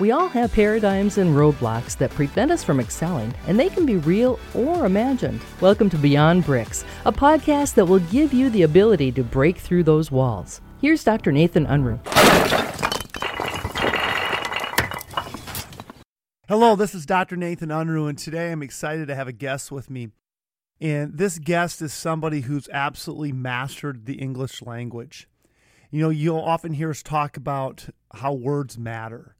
We all have paradigms and roadblocks that prevent us from excelling, and they can be real or imagined. Welcome to Beyond Bricks, a podcast that will give you the ability to break through those walls. Here's Dr. Nathan Unruh. Hello, this is Dr. Nathan Unruh, and today I'm excited to have a guest with me. And this guest is somebody who's absolutely mastered the English language. You know, you'll often hear us talk about how words matter.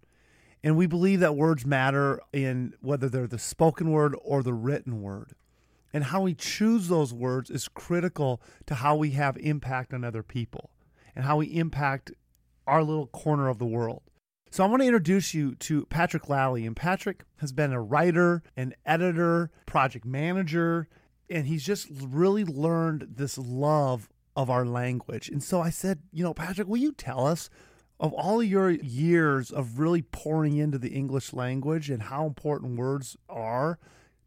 And we believe that words matter in whether they're the spoken word or the written word. And how we choose those words is critical to how we have impact on other people and how we impact our little corner of the world. So I want to introduce you to Patrick Lally. And Patrick has been a writer, an editor, project manager, and he's just really learned this love of our language. And so I said, you know, Patrick, will you tell us of all your years of really pouring into the English language and how important words are?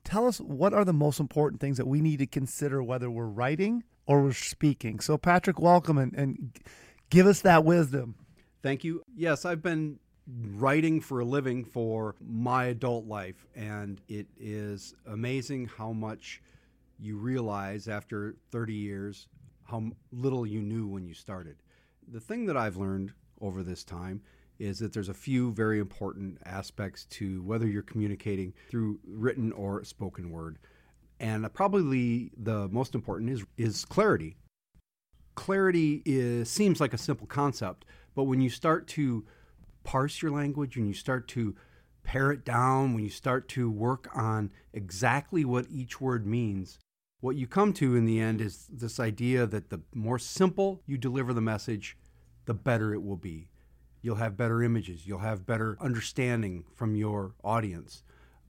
Tell us what are the most important things that we need to consider whether we're writing or we're speaking. So, Patrick, welcome and, and give us that wisdom. Thank you. Yes, I've been writing for a living for my adult life, and it is amazing how much you realize after 30 years how little you knew when you started. The thing that I've learned over this time is that there's a few very important aspects to whether you're communicating through written or spoken word. And probably the most important is is clarity. Clarity is seems like a simple concept, but when you start to parse your language, and you start to pare it down, when you start to work on exactly what each word means, what you come to in the end is this idea that the more simple you deliver the message, the better it will be. You'll have better images, you'll have better understanding from your audience.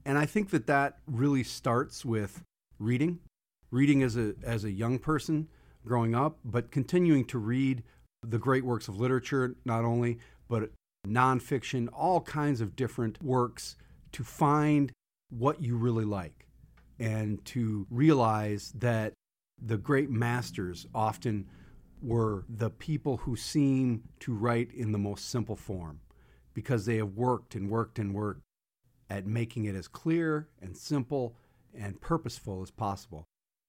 And I think that that really starts with reading, reading as a, as a young person growing up, but continuing to read the great works of literature, not only, but nonfiction, all kinds of different works to find what you really like and to realize that the great masters often were the people who seem to write in the most simple form because they have worked and worked and worked at making it as clear and simple and purposeful as possible.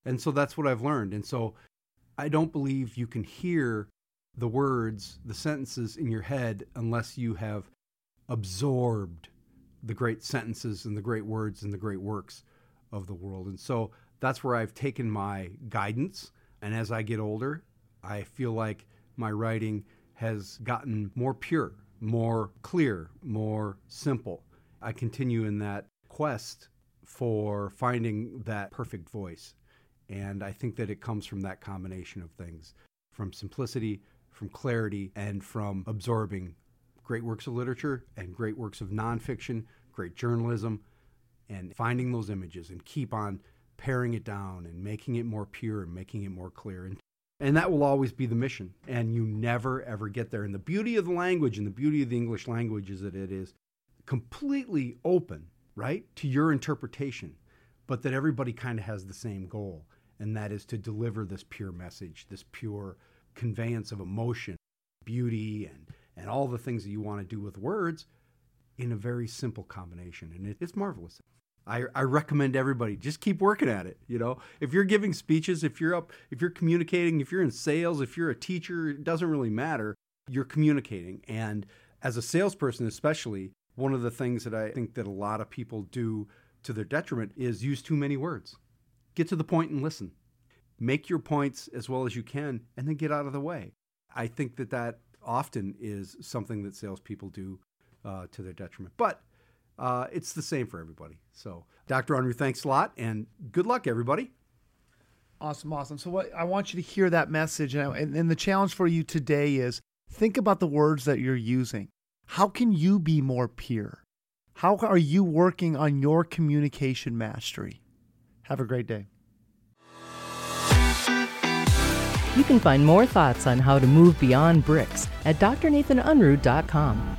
And so that's what I've learned. And so I don't believe you can hear the words, the sentences in your head unless you have absorbed the great sentences and the great words and the great works of the world. And so that's where I've taken my guidance. And as I get older, I feel like my writing has gotten more pure, more clear, more simple. I continue in that quest for finding that perfect voice. And I think that it comes from that combination of things from simplicity, from clarity, and from absorbing great works of literature and great works of nonfiction, great journalism, and finding those images and keep on paring it down and making it more pure and making it more clear. And and that will always be the mission. And you never, ever get there. And the beauty of the language and the beauty of the English language is that it is completely open, right, to your interpretation, but that everybody kind of has the same goal. And that is to deliver this pure message, this pure conveyance of emotion, beauty, and, and all the things that you want to do with words in a very simple combination. And it, it's marvelous. I, I recommend everybody just keep working at it. You know, if you're giving speeches, if you're up, if you're communicating, if you're in sales, if you're a teacher, it doesn't really matter. You're communicating. And as a salesperson, especially, one of the things that I think that a lot of people do to their detriment is use too many words. Get to the point and listen. Make your points as well as you can and then get out of the way. I think that that often is something that salespeople do uh, to their detriment. But uh, it's the same for everybody. So, Dr. Unruh, thanks a lot, and good luck, everybody. Awesome, awesome. So, what I want you to hear that message, and, and the challenge for you today is think about the words that you're using. How can you be more pure? How are you working on your communication mastery? Have a great day. You can find more thoughts on how to move beyond bricks at drnathanunruh.com.